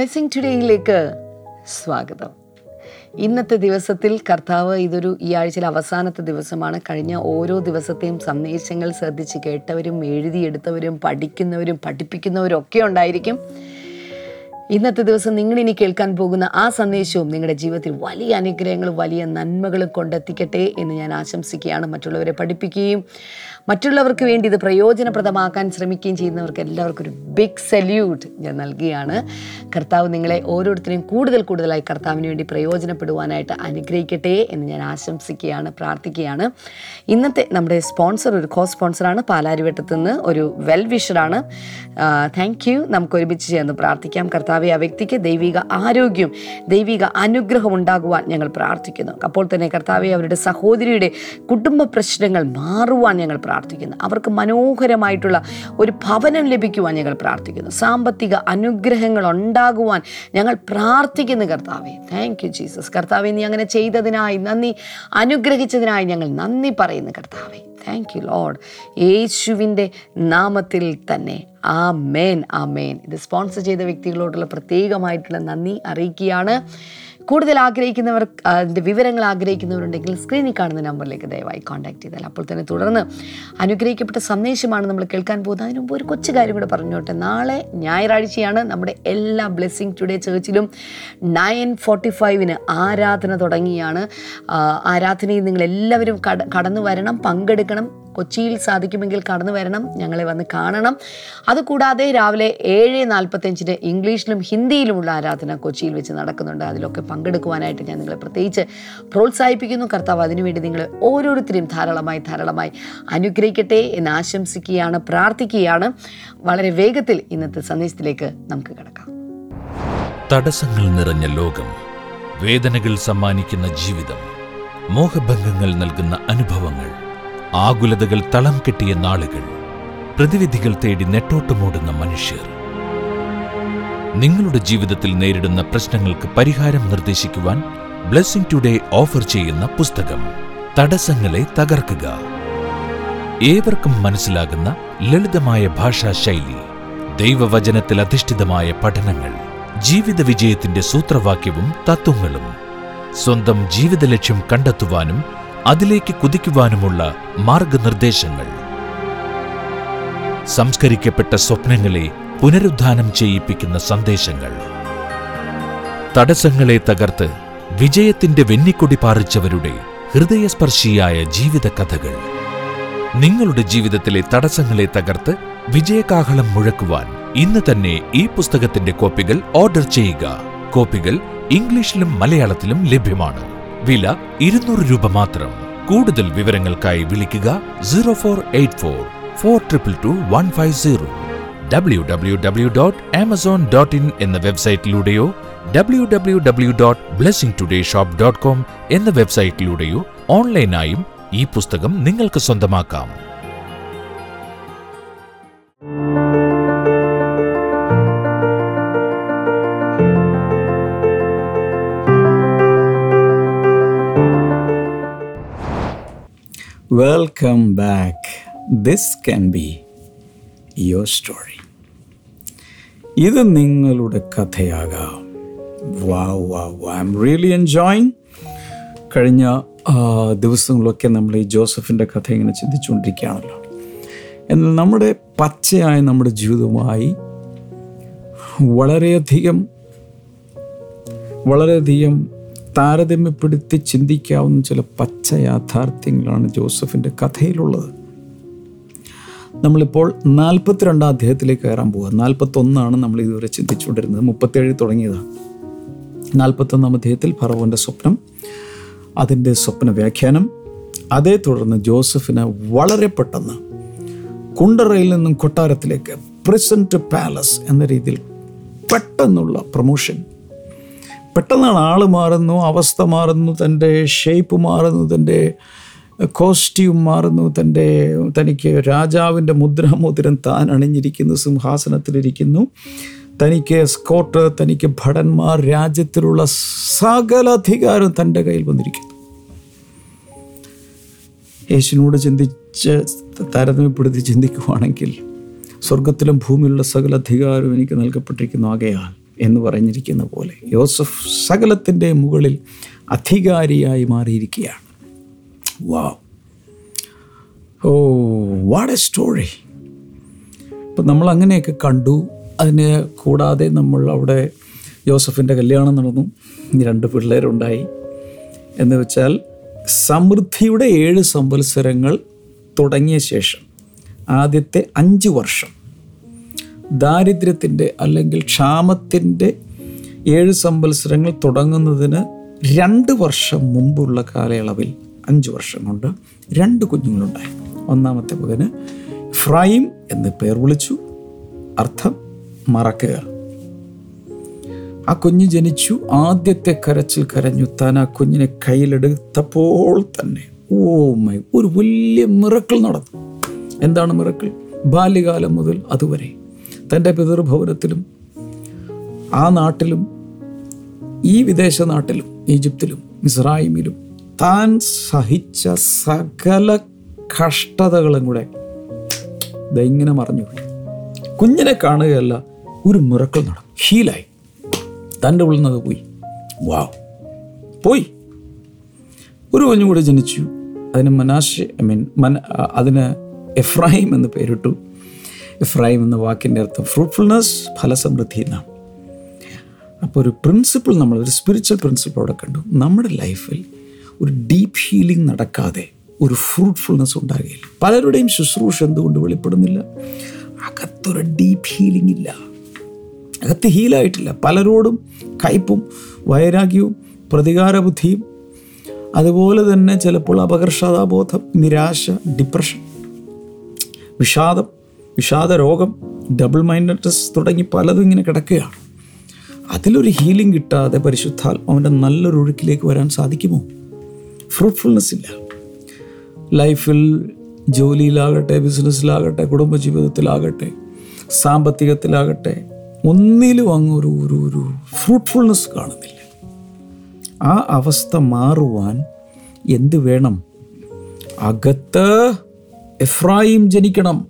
Blessing ടുഡേയിലേക്ക് സ്വാഗതം. ഇന്നത്തെ ദിവസത്തിൽ കർത്താവ് ഇതൊരു ഈ ആഴ്ചയിലെ അവസാനത്തെ ദിവസമാണ്. കഴിഞ്ഞ ഓരോ ദിവസത്തെയും സന്ദേശങ്ങൾ ശ്രദ്ധിച്ച് കേട്ടവരും എഴുതിയെടുത്തവരും പഠിക്കുന്നവരും പഠിപ്പിക്കുന്നവരും ഒക്കെ ഉണ്ടായിരിക്കും. ഇന്നത്തെ ദിവസം നിങ്ങൾ ഇനി കേൾക്കാൻ പോകുന്ന ആ സന്ദേശവും നിങ്ങളുടെ ജീവിതത്തിൽ വലിയ അനുഗ്രഹങ്ങളും വലിയ നന്മകളും കൊണ്ടെത്തിക്കട്ടെ എന്ന് ഞാൻ ആശംസിക്കുകയാണ്. മറ്റുള്ളവരെ പഠിപ്പിക്കുകയും മറ്റുള്ളവർക്ക് വേണ്ടി ഇത് പ്രയോജനപ്രദമാക്കാൻ ശ്രമിക്കുകയും ചെയ്യുന്നവർക്ക് എല്ലാവർക്കും ഒരു ബിഗ് സല്യൂട്ട് ഞാൻ നൽകുകയാണ്. കർത്താവ് നിങ്ങളെ ഓരോരുത്തരെയും കൂടുതൽ കൂടുതലായി കർത്താവിന് വേണ്ടി പ്രയോജനപ്പെടുവാനായിട്ട് അനുഗ്രഹിക്കട്ടെ എന്ന് ഞാൻ ആശംസിക്കുകയാണ് പ്രാർത്ഥിക്കുകയാണ്. ഇന്നത്തെ നമ്മുടെ സ്പോൺസർ ഒരു കോ സ്പോൺസറാണ് പാലാരിവട്ടത്തു നിന്ന് ഒരു വെൽ വിഷറാണ് താങ്ക് യു നമുക്ക് ഒരുമിച്ച് ചേർന്ന് പ്രാർത്ഥിക്കാം. കർത്താവെ ആ വ്യക്തിക്ക് ദൈവിക ആരോഗ്യം ദൈവിക അനുഗ്രഹം ഉണ്ടാകുവാൻ ഞങ്ങൾ പ്രാർത്ഥിക്കുന്നു. അപ്പോൾ തന്നെ കർത്താവെ അവരുടെ സഹോദരിയുടെ കുടുംബ പ്രശ്നങ്ങൾ മാറുവാൻ ഞങ്ങൾ പ്രാർത്ഥിക്കുന്നു. അവർക്ക് മനോഹരമായിട്ടുള്ള ഒരു ഭവനം ലഭിക്കുവാൻ ഞങ്ങൾ പ്രാർത്ഥിക്കുന്നു. സാമ്പത്തിക അനുഗ്രഹങ്ങൾ ഉണ്ടാകുവാൻ ഞങ്ങൾ പ്രാർത്ഥിക്കുന്നു കർത്താവെ. താങ്ക് യു ജീസസ് കർത്താവെ നീ അങ്ങനെ ചെയ്തതിനായി നന്ദി അനുഗ്രഹിച്ചതിനായി ഞങ്ങൾ നന്ദി പറയുന്നു കർത്താവെ. താങ്ക് യു ലോഡ് യേശുവിന്റെ നാമത്തിൽ തന്നെ. ആ മേൻ ആ മേൻ ഇത് സ്പോൺസർ ചെയ്ത വ്യക്തികളോടുള്ള പ്രത്യേകമായിട്ടുള്ള നന്ദി അറിയിക്കുകയാണ്. കൂടുതൽ ആഗ്രഹിക്കുന്നവർ അതിന്റെ വിവരങ്ങൾ ആഗ്രഹിക്കുന്നവരുണ്ടെങ്കിൽ സ്ക്രീനിൽ കാണുന്ന നമ്പറിലേക്ക് ദയവായി കോൺടാക്ട് ചെയ്താൽ അപ്പോൾ തന്നെ തുടർന്ന് അനുഗ്രഹിക്കപ്പെട്ട സന്ദേശമാണ് നമ്മൾ കേൾക്കാൻ പോകുന്നത്. അതിന് മുമ്പ് ഒരു കൊച്ചു കാര്യം കൂടെ പറഞ്ഞോട്ടെ. നാളെ ഞായറാഴ്ചയാണ് നമ്മുടെ എല്ലാ ബ്ലെസ്സിങ് ടുഡേ ചേർച്ചിലും നയൻ ഫോർട്ടി ഫൈവിന് ആരാധന തുടങ്ങിയാണ്. ആരാധനയിൽ നിങ്ങൾ എല്ലാവരും കട കടന്നു വരണം പങ്കെടുക്കണം. കൊച്ചിയിൽ സാധിക്കുമെങ്കിൽ കടന്നു വരണം ഞങ്ങളെ വന്ന് കാണണം. അതുകൂടാതെ രാവിലെ ഏഴ് നാൽപ്പത്തഞ്ചിന് ഇംഗ്ലീഷിലും ഹിന്ദിയിലുമുള്ള ആരാധന കൊച്ചിയിൽ വെച്ച് നടക്കുന്നുണ്ട്. അതിലൊക്കെ പങ്കെടുക്കുവാനായിട്ട് ഞാൻ നിങ്ങളെ പ്രത്യേകിച്ച് പ്രോത്സാഹിപ്പിക്കുന്നു. കർത്താവ് അതിനുവേണ്ടി നിങ്ങളെ ഓരോരുത്തരെയും ധാരാളമായി ധാരാളമായി അനുഗ്രഹിക്കട്ടെ എന്ന് ആശംസിക്കുകയാണ് പ്രാർത്ഥിക്കുകയാണ്. വളരെ വേഗത്തിൽ ഇന്നത്തെ സന്ദേശത്തിലേക്ക് നമുക്ക് കിടക്കാം. തടസ്സങ്ങൾ നിറഞ്ഞ ലോകം വേദനകൾ സമ്മാനിക്കുന്ന ജീവിതം മോഹഭംഗങ്ങൾ നൽകുന്ന അനുഭവങ്ങൾ ആകുലതകൾ തളം കെട്ടിയ നാളുകൾ. പ്രതിവിധികൾ തേടി നെട്ടോട്ടമോടുന്ന മനുഷ്യർ. നിങ്ങളുടെ ജീവിതത്തിൽ നേരിടുന്ന പ്രശ്നങ്ങൾക്ക് പരിഹാരം നിർദ്ദേശിക്കുവാൻ ബ്ലെസ്സിംഗ് ടുഡേ ഓഫർ ചെയ്യുന്ന പുസ്തകം. തടസ്സങ്ങളെ തകർക്കുക. ഏവർക്കും മനസ്സിലാകുന്ന ലളിതമായ ഭാഷാ ശൈലി ദൈവവചനത്തിൽ അധിഷ്ഠിതമായ പഠനങ്ങൾ. ജീവിത വിജയത്തിന്റെ സൂത്രവാക്യവും തത്വങ്ങളും. സ്വന്തം ജീവിത ലക്ഷ്യം കണ്ടെത്തുവാനും അതിലേക്ക് കുതിക്കുവാനുമുള്ള മാർഗനിർദ്ദേശങ്ങൾ. സംസ്കരിക്കപ്പെട്ട സ്വപ്നങ്ങളെ പുനരുദ്ധാനം ചെയ്യിപ്പിക്കുന്ന സന്ദേശങ്ങൾ. തടസ്സങ്ങളെ തകർത്ത് വിജയത്തിന്റെ വെന്നിക്കൊടി പാറിച്ചവരുടെ ഹൃദയസ്പർശിയായ ജീവിത കഥകൾ നിങ്ങളുടെ ജീവിതത്തിലെ തടസ്സങ്ങളെ തകർത്ത് വിജയകാഹളം മുഴക്കുവാൻ ഇന്ന് തന്നെ ഈ പുസ്തകത്തിന്റെ കോപ്പികൾ ഓർഡർ ചെയ്യുക. കോപ്പികൾ ഇംഗ്ലീഷിലും മലയാളത്തിലും ലഭ്യമാണ്. വില ഇരുന്നൂറ് രൂപ മാത്രം. കൂടുതൽ വിവരങ്ങൾക്കായി വിളിക്കുക zero four eight four four triple two one five zero. W W W dot Amazon dot in എന്ന വെബ്സൈറ്റിലൂടെയോ W W W dot blessing today shop dot com എന്ന വെബ്സൈറ്റിലൂടെയോ ഓൺലൈനായും ഈ പുസ്തകം നിങ്ങൾക്ക് സ്വന്തമാക്കാം. Welcome back this can be your story ഇത് നിങ്ങളുടെ കഥയാകാം. വാ വാ ഐ എം റിയലി എൻജോയിങ് കഴിഞ്ഞ ദിവസങ്ങളൊക്കെ നമ്മൾ ഈ ജോസഫിന്റെ കഥ ഇങ്ങനെ ചിന്തിച്ചുകൊണ്ടിരിക്കുകയാണല്ലോ. എന്നാൽ നമ്മുടെ പച്ചയായ നമ്മുടെ ജീവിതവുമായി വളരെയധികം വളരെയധികം താരതമ്യപ്പെടുത്തി ചിന്തിക്കാവുന്ന ചില പച്ച യാഥാർത്ഥ്യങ്ങളാണ് ജോസഫിന്റെ കഥയിലുള്ളത്. നമ്മളിപ്പോൾ നാൽപ്പത്തിരണ്ടാം അധ്യായത്തിലേക്ക് കയറാൻ പോകുക നാൽപ്പത്തൊന്നാണ് നമ്മൾ ഇതുവരെ ചിന്തിച്ചുകൊണ്ടിരുന്നത്. മുപ്പത്തേഴ് തുടങ്ങിയതാണ്. നാൽപ്പത്തൊന്നാം അധ്യായത്തിൽ ഫറവോന്റെ സ്വപ്നം അതിന്റെ സ്വപ്ന വ്യാഖ്യാനം അതേ തുടർന്ന് ജോസഫിന് വളരെ പെട്ടെന്ന് കുണ്ടറയിൽ നിന്നും കൊട്ടാരത്തിലേക്ക് പ്രസന്റ് പാലസ് എന്ന രീതിയിൽ പെട്ടെന്നുള്ള പ്രൊമോഷൻ പെട്ടെന്നാണ് ആൾ മാറുന്നു അവസ്ഥ മാറുന്നു തന്റെ ഷേപ്പ് മാറുന്നു തന്റെ കോസ്റ്റ്യൂം മാറുന്നു തന്റെ തനിക്ക് രാജാവിന്റെ മുദ്രാമോതിരം താൻ അണിഞ്ഞിരിക്കുന്നു സിംഹാസനത്തിലിരിക്കുന്നു. തനിക്ക് സ്കോട്ട് തനിക്ക് ഭടന്മാർ രാജ്യത്തിലുള്ള സകല അധികാരം തന്റെ കയ്യിൽ വന്നിരിക്കുന്നു. യേശുവിനോട് ചിന്തിച്ച് താരതമ്യപ്പെടുത്തി ചിന്തിക്കുവാണെങ്കിൽ സ്വർഗത്തിലും ഭൂമിയിലുള്ള സകല അധികാരവും എനിക്ക് നൽകപ്പെട്ടിരിക്കുന്നു. ആകയാൽ എന്ന് പറഞ്ഞിരിക്കുന്ന പോലെ യോസഫ് സകലത്തിന്റെ മുകളിൽ അധികാരിയായി മാറിയിരിക്കുകയാണ്. വാ ഓ വാട്ട് എ സ്റ്റോറി ഇപ്പം നമ്മൾ അങ്ങനെയൊക്കെ കണ്ടു. അതിന് കൂടാതെ നമ്മൾ അവിടെ യോസഫിന്റെ കല്യാണം നടന്നു. രണ്ട് പിള്ളേരുണ്ടായി. എന്ന് വെച്ചാൽ സമൃദ്ധിയുടെ ഏഴ് സംവത്സരങ്ങൾ തുടങ്ങിയ ശേഷം ആദ്യത്തെ അഞ്ച് വർഷം. ദാരിദ്ര്യത്തിന്റെ അല്ലെങ്കിൽ ക്ഷാമത്തിന്റെ ഏഴ് സംവത്സരങ്ങൾ തുടങ്ങുന്നതിന് രണ്ട് വർഷം മുമ്പുള്ള കാലയളവിൽ അഞ്ച് വർഷം കൊണ്ട് രണ്ട് കുഞ്ഞുങ്ങളുണ്ടായി. ഒന്നാമത്തെ മകന് ഫ്രൈം എന്ന് പേർ വിളിച്ചു. അർത്ഥം മറക്കുക ആ കുഞ്ഞ് ജനിച്ചു. ആദ്യത്തെ കരച്ചിൽ കരഞ്ഞു താൻ ആ കുഞ്ഞിനെ കയ്യിലെടുത്തപ്പോൾ തന്നെ ഓ മൈ ഒരു വലിയ മിറക്കിൾ നടന്നു. എന്താണ് മിറക്കിൾ ബാല്യകാലം മുതൽ അതുവരെ തന്റെ പിതൃഭവനത്തിലും ആ നാട്ടിലും ഈ വിദേശ നാട്ടിലും ഈജിപ്തിലും ഇസ്രായേമിലും താൻ സഹിച്ച സകല കഷ്ടതകളും കൂടെ ഇതെങ്ങനെ മറഞ്ഞു കുഞ്ഞിനെ കാണുകയല്ല ഒരു മിറക്കൾ നടക്കും ഹീലായി. തന്റെ ഉള്ളിൽ പോയി. വാവ്. പോയി. ഒരു കുഞ്ഞും കൂടെ ജനിച്ചു. അതിന് മനാശ് ഐ മീൻ മന അതിന് എഫ്രാഹിം എന്ന് പേരിട്ടു. എഫ്രാഹിം എന്ന വാക്കിന്റെ അർത്ഥം ഫ്രൂട്ട്ഫുൾനെസ് ഫലസമൃദ്ധി എന്നാണ്. അപ്പോൾ ഒരു പ്രിൻസിപ്പിൾ നമ്മൾ ഒരു സ്പിരിച്വൽ പ്രിൻസിപ്പിൾ അവിടെ കണ്ടു. നമ്മുടെ ലൈഫിൽ ഒരു ഡീപ്പ് ഹീലിംഗ് നടക്കാതെ ഒരു ഫ്രൂട്ട്ഫുൾനെസ് ഉണ്ടാകുകയില്ല പലരുടെയും ശുശ്രൂഷ എന്തുകൊണ്ട് വെളിപ്പെടുന്നില്ല? അകത്തൊരു ഡീപ്പ് ഹീലിംഗ് ഇല്ല. അകത്ത് ഹീലായിട്ടില്ല പലരോടും കയ്പും വൈരാഗ്യവും പ്രതികാര ബുദ്ധിയും അതുപോലെ തന്നെ ചിലപ്പോൾ അപകർഷതാബോധം നിരാശ ഡിപ്രഷൻ വിഷാദം വിഷാദ രോഗം ഡബിൾ മൈൻഡഡ്നെസ് തുടങ്ങി പലതും ഇങ്ങനെ കിടക്കുകയാണ്. അതിലൊരു ഹീലിംഗ് കിട്ടാതെ പരിശുദ്ധാത്മാവിന്റെ നല്ലൊരു ഒഴുക്കിലേക്ക് വരാൻ സാധിക്കുമോ? ഫ്രൂട്ട്ഫുൾനെസ് ഇല്ല. ലൈഫിൽ ജോലിയിലാകട്ടെ ബിസിനസ്സിലാകട്ടെ കുടുംബജീവിതത്തിലാകട്ടെ സാമ്പത്തികത്തിലാകട്ടെ ഒന്നിലും അങ്ങ് ഒരു ഒരു ഒരു ഫ്രൂട്ട്ഫുൾനെസ് കാണുന്നില്ല. ആ അവസ്ഥ മാറുവാൻ എന്ത് വേണം? അകത്ത് എഫ്രായിം ജനിക്കണം.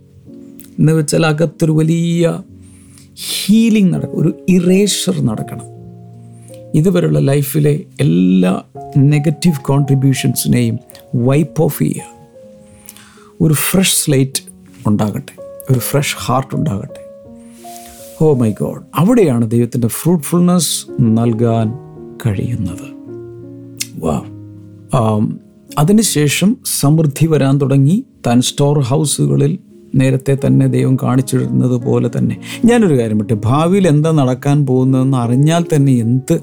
എന്ന് വെച്ചാൽ അകത്തൊരു വലിയ ഹീലിംഗ് നടക്കും ഒരു ഇറേഷർ നടക്കണം. ഇതുവരെയുള്ള ലൈഫിലെ എല്ലാ നെഗറ്റീവ് കോൺട്രിബ്യൂഷൻസിനെയും വൈപ്പ് ഓഫ് ചെയ്യുക. ഒരു ഫ്രഷ് സ്ലേറ്റ് ഉണ്ടാകട്ടെ. ഒരു ഫ്രഷ് ഹാർട്ട് ഉണ്ടാകട്ടെ. ഓ മൈ ഗോഡ് അവിടെയാണ് ദൈവത്തിന്റെ ഫ്രൂട്ട്ഫുൾനെസ് നൽകാൻ കഴിയുന്നത്. വാ അതിനുശേഷം സമൃദ്ധി വരാൻ തുടങ്ങി. താൻ സ്റ്റോർ ഹൗസുകളിൽ നേരത്തെ തന്നെ ദൈവം കാണിച്ചിരുന്നത് പോലെ തന്നെ. ഞാനൊരു കാര്യം പറ്റേ ഭാവിയിൽ എന്താ നടക്കാൻ പോകുന്നതെന്ന് അറിഞ്ഞാൽ തന്നെ എന്ത്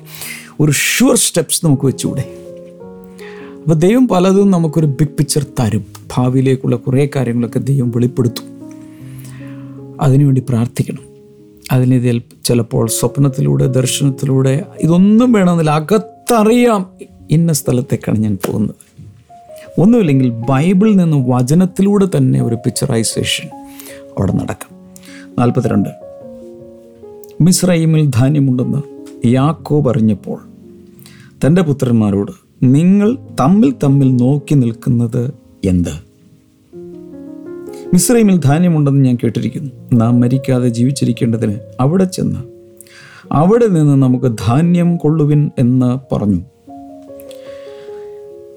ഒരു ഷുവർ സ്റ്റെപ്സ് നമുക്ക് വെച്ചുകൂടെ? അപ്പോൾ ദൈവം പലതും നമുക്കൊരു ബിഗ് പിക്ചർ തരും. ഭാവിയിലേക്കുള്ള കുറേ കാര്യങ്ങളൊക്കെ ദൈവം വെളിപ്പെടുത്തും. അതിനുവേണ്ടി പ്രാർത്ഥിക്കണം. അതിന് ചിലപ്പോൾ സ്വപ്നത്തിലൂടെ ദർശനത്തിലൂടെ ഇതൊന്നും വേണമെന്നില്ല. അകത്തറിയാം ഇന്ന സ്ഥലത്തേക്കാണ് ഞാൻ പോകുന്നത്. ഒന്നുമില്ലെങ്കിൽ ബൈബിളിൽ നിന്ന് വചനത്തിലൂടെ തന്നെ ഒരു പിക്ചറൈസേഷൻ അവിടെ നടക്കും. നാൽപ്പത്തിരണ്ട്. മിസ്രൈമിൽ ധാന്യമുണ്ടെന്ന് യാക്കോ പറഞ്ഞപ്പോൾ തന്റെ പുത്രന്മാരോട് നിങ്ങൾ തമ്മിൽ തമ്മിൽ നോക്കി നിൽക്കുന്നത് എന്ത്? മിസ്രൈമിൽ ധാന്യമുണ്ടെന്ന് ഞാൻ കേട്ടിരിക്കുന്നു. നാം മരിക്കാതെ ജീവിച്ചിരിക്കേണ്ടതിന് അവിടെ ചെന്ന് അവിടെ നിന്ന് നമുക്ക് ധാന്യം കൊള്ളുവിൻ എന്ന് പറഞ്ഞു.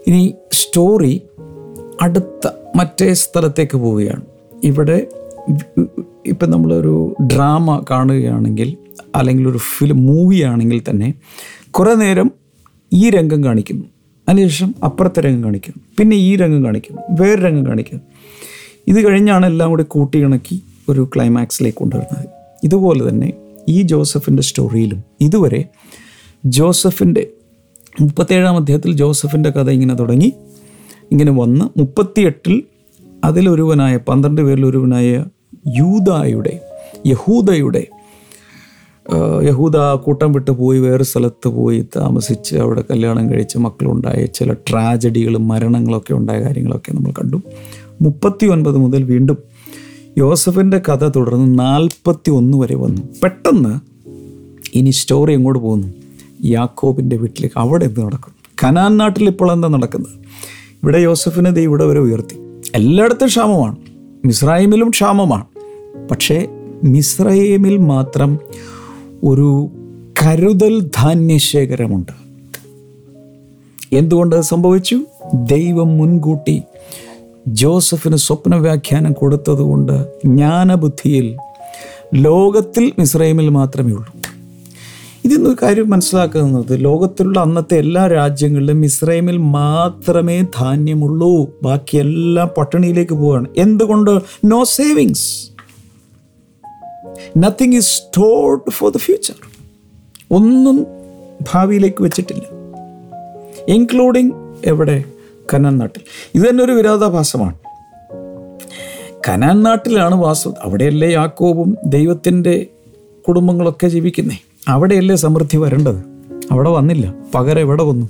ഇനി സ്റ്റോറി അടുത്ത മറ്റേ സ്ഥലത്തേക്ക് പോവുകയാണ്. ഇവിടെ ഇപ്പം നമ്മളൊരു ഡ്രാമ കാണുകയാണെങ്കിൽ അല്ലെങ്കിൽ ഒരു ഫിലിം മൂവി ആണെങ്കിൽ തന്നെ കുറേ നേരം ഈ രംഗം കാണിക്കുന്നു. അതിനുശേഷം അപ്പുറത്തെ രംഗം കാണിക്കുന്നു. പിന്നെ ഈ രംഗം കാണിക്കുന്നു. വേറെ രംഗം കാണിക്കുന്നു. ഇത് കഴിഞ്ഞാണ് എല്ലാം കൂടി കൂട്ടിയിണക്കി ഒരു ക്ലൈമാക്സിലേക്ക് കൊണ്ടുവരുന്നത്. ഇതുപോലെ തന്നെ ഈ ജോസഫിന്റെ സ്റ്റോറിയിലും ഇതുവരെ ജോസഫിന്റെ മുപ്പത്തേഴാം അധ്യായത്തിൽ ജോസഫിന്റെ കഥ ഇങ്ങനെ തുടങ്ങി. ഇങ്ങനെ വന്ന് മുപ്പത്തിയെട്ടിൽ അതിലൊരുവനായ പന്ത്രണ്ട് പേരിലൊരുവനായ യൂതായുടെ യഹൂദയുടെ യഹൂദ കൂട്ടം വിട്ട് പോയി വേറെ സ്ഥലത്ത് പോയി താമസിച്ച് അവിടെ കല്യാണം കഴിച്ച് മക്കളുണ്ടായ ചില ട്രാജഡികളും മരണങ്ങളൊക്കെ ഉണ്ടായ കാര്യങ്ങളൊക്കെ നമ്മൾ കണ്ടു. മുപ്പത്തി ഒൻപത് മുതൽ വീണ്ടും യോസഫിന്റെ കഥ തുടർന്ന് നാൽപ്പത്തി ഒന്ന് വരെ വന്നു. പെട്ടെന്ന് ഇനി സ്റ്റോറി എങ്ങോട്ട് പോകുന്നു. യാക്കോബിന്റെ വീട്ടിലേക്ക് അവിടെ എന്ത് നടക്കും? കനാൻ നാട്ടിൽ ഇപ്പോൾ എന്താ നടക്കുന്നത്? ഇവിടെ യോസഫിനെ ദൈവം ഇവിടെ വരെ ഉയർത്തി. എല്ലായിടത്തും ക്ഷാമമാണ്. മിസ്രൈമിലും ക്ഷാമമാണ്. പക്ഷേ മിസ്രൈമിൽ മാത്രം ഒരു കരുതൽ ധാന്യശേഖരമുണ്ട് എന്തുകൊണ്ട് സംഭവിച്ചു? ദൈവം മുൻകൂട്ടി ജോസഫിന് സ്വപ്ന വ്യാഖ്യാനം കൊടുത്തതുകൊണ്ട് ജ്ഞാനബുദ്ധിയിൽ ലോകത്തിൽ മിസ്രൈമിൽ മാത്രമേ ഉള്ളൂ. ഇതിന്ന് കാര്യം മനസ്സിലാക്കുന്നത് ലോകത്തിലുള്ള അന്നത്തെ എല്ലാ രാജ്യങ്ങളിലും ഇസ്രൈമിൽ മാത്രമേ ധാന്യമുള്ളൂ. ബാക്കിയെല്ലാം പട്ടിണിയിലേക്ക് പോവുകയാണ് എന്തുകൊണ്ട്? No savings nothing is stored for the future ഒന്നും ഭാവിയിലേക്ക് വെച്ചിട്ടില്ല. ഇൻക്ലൂഡിങ് എവിടെ? കനാൻ നാട്ടിൽ. ഇത് തന്നെ ഒരു വിരോധാഭാസമാണ്. കനാൻ നാട്ടിലാണ് വാസു. അവിടെയല്ലേ യാക്കോബും ദൈവത്തിന്റെ കുടുംബങ്ങളൊക്കെ ജീവിക്കുന്നേ? അവിടെയല്ലേ സമൃദ്ധി വരേണ്ടത്? അവിടെ വന്നില്ല. പകരം എവിടെ വന്നു.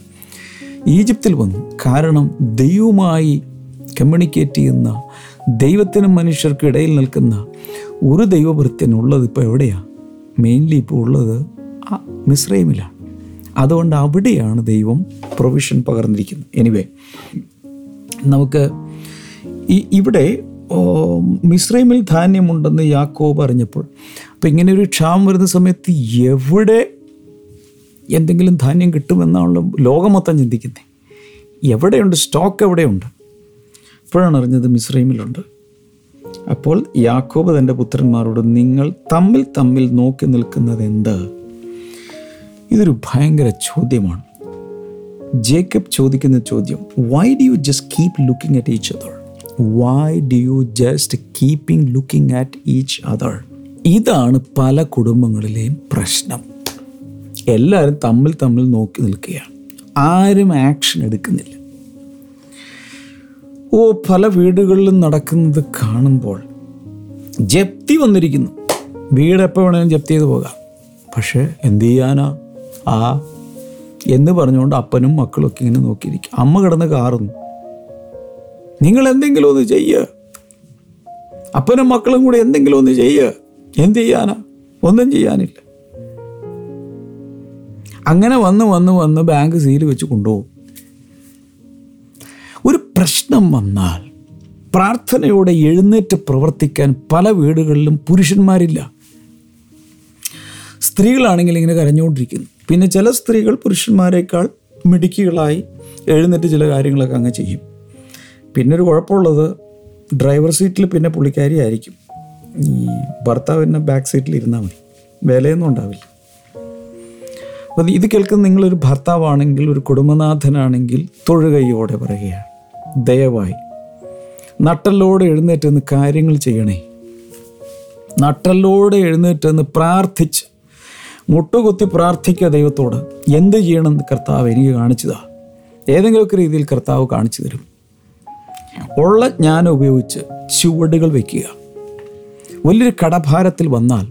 ഈജിപ്തിൽ വന്നു. കാരണം ദൈവമായി കമ്മ്യൂണിക്കേറ്റ് ചെയ്യുന്ന ദൈവത്തിനും മനുഷ്യർക്കും ഇടയിൽ നിൽക്കുന്ന ഒരു ദൈവഭൃത്യൻ ഉള്ളത് ഇപ്പോൾ എവിടെയാണ് മെയിൻലി ഇപ്പോൾ ഉള്ളത് മിസ്രൈമിലാണ് അതുകൊണ്ട് അവിടെയാണ് ദൈവം പ്രൊവിഷൻ പകർന്നിരിക്കുന്നത്. എനിവേ നമുക്ക് ഇവിടെ മിസ്രൈമിൽ ധാന്യമുണ്ടെന്ന് യാക്കോബ് അറിഞ്ഞപ്പോൾ അപ്പം ഇങ്ങനെ ഒരു ക്ഷാമം വരുന്ന സമയത്ത് എവിടെ എന്തെങ്കിലും ധാന്യം കിട്ടുമെന്നാണല്ലോ ലോകം മൊത്തം ചിന്തിക്കുന്നത് എവിടെയുണ്ട്? സ്റ്റോക്ക് എവിടെയുണ്ട്? അപ്പോഴാണ് അറിഞ്ഞത് മിസ്രൈമിലുണ്ട്. അപ്പോൾ യാക്കോബ് തന്റെ പുത്രന്മാരോട് നിങ്ങൾ തമ്മിൽ തമ്മിൽ നോക്കി നിൽക്കുന്നത് എന്ത്? ഇതൊരു ഭയങ്കര ചോദ്യമാണ്. ജേക്കബ് ചോദിക്കുന്ന ചോദ്യം why do you just keep looking at each other why do you just keeping looking at each other ഇതാണ് പല കുടുംബങ്ങളിലെയും പ്രശ്നം. എല്ലാവരും തമ്മിൽ തമ്മിൽ നോക്കി നിൽക്കുകയാണ്. ആരും ആക്ഷൻ എടുക്കുന്നില്ല. ഓ പല വീടുകളിലും നടക്കുന്നത് കാണുമ്പോൾ ജപ്തി വന്നിരിക്കുന്നു. വീട് എപ്പോൾ വേണമെങ്കിലും ജപ്തി ചെയ്ത് പോകാം. പക്ഷേ എന്തു ചെയ്യാനാ? ആ എന്ന് പറഞ്ഞുകൊണ്ട് അപ്പനും മക്കളൊക്കെ ഇങ്ങനെ നോക്കിയിരിക്കും. അമ്മ കിടന്ന് കാറുന്നു. നിങ്ങൾ എന്തെങ്കിലും ഒന്ന് ചെയ്യുക അപ്പനും മക്കളും കൂടി എന്തെങ്കിലും ഒന്ന് ചെയ്യുക എന്ത് ചെയ്യാനാ? ഒന്നും ചെയ്യാനില്ല. അങ്ങനെ വന്ന് വന്ന് വന്ന് ബാങ്ക് സീൽ വെച്ച് കൊണ്ടുപോകും. ഒരു പ്രശ്നം വന്നാൽ പ്രാർത്ഥനയോടെ എഴുന്നേറ്റ് പ്രവർത്തിക്കാൻ പല വീടുകളിലും പുരുഷന്മാരില്ല. സ്ത്രീകളാണെങ്കിൽ ഇങ്ങനെ കരഞ്ഞുകൊണ്ടിരിക്കുന്നു. പിന്നെ ചില സ്ത്രീകൾ പുരുഷന്മാരെക്കാൾ മിടുക്കികളായി എഴുന്നേറ്റ് ചില കാര്യങ്ങളൊക്കെ അങ്ങ് ചെയ്യും. പിന്നെ ഒരു കുഴപ്പമുള്ളത് ഡ്രൈവർ സീറ്റിൽ പിന്നെ പുള്ളിക്കാരി ആയിരിക്കും. ഈ ഭർത്താവിന്റെ ബാക്ക് സീറ്റിൽ ഇരുന്നാൽ മതി. വിലയൊന്നും ഉണ്ടാവില്ല. അപ്പം ഇത് കേൾക്കുന്ന നിങ്ങളൊരു ഭർത്താവാണെങ്കിൽ ഒരു കുടുംബനാഥനാണെങ്കിൽ തൊഴുകയോടെ പറയുകയാണ്. ദയവായി. നട്ടലോടെ എഴുന്നേറ്റെന്ന് കാര്യങ്ങൾ ചെയ്യണേ. നട്ടലോടെ എഴുന്നേറ്റെന്ന് പ്രാർത്ഥിച്ച് മുട്ടുകുത്തി പ്രാർത്ഥിക്കുക ദൈവത്തോട്. എന്ത് ചെയ്യണമെന്ന് കർത്താവ് എനിക്ക് കാണിച്ചതാ. ഏതെങ്കിലുമൊക്കെ രീതിയിൽ കർത്താവ് കാണിച്ചു തരും. ഉള്ള ജ്ഞാനം ഉപയോഗിച്ച് ചുവടുകൾ വയ്ക്കുക വലിയൊരു കടഭാരത്തിൽ വന്നാൽ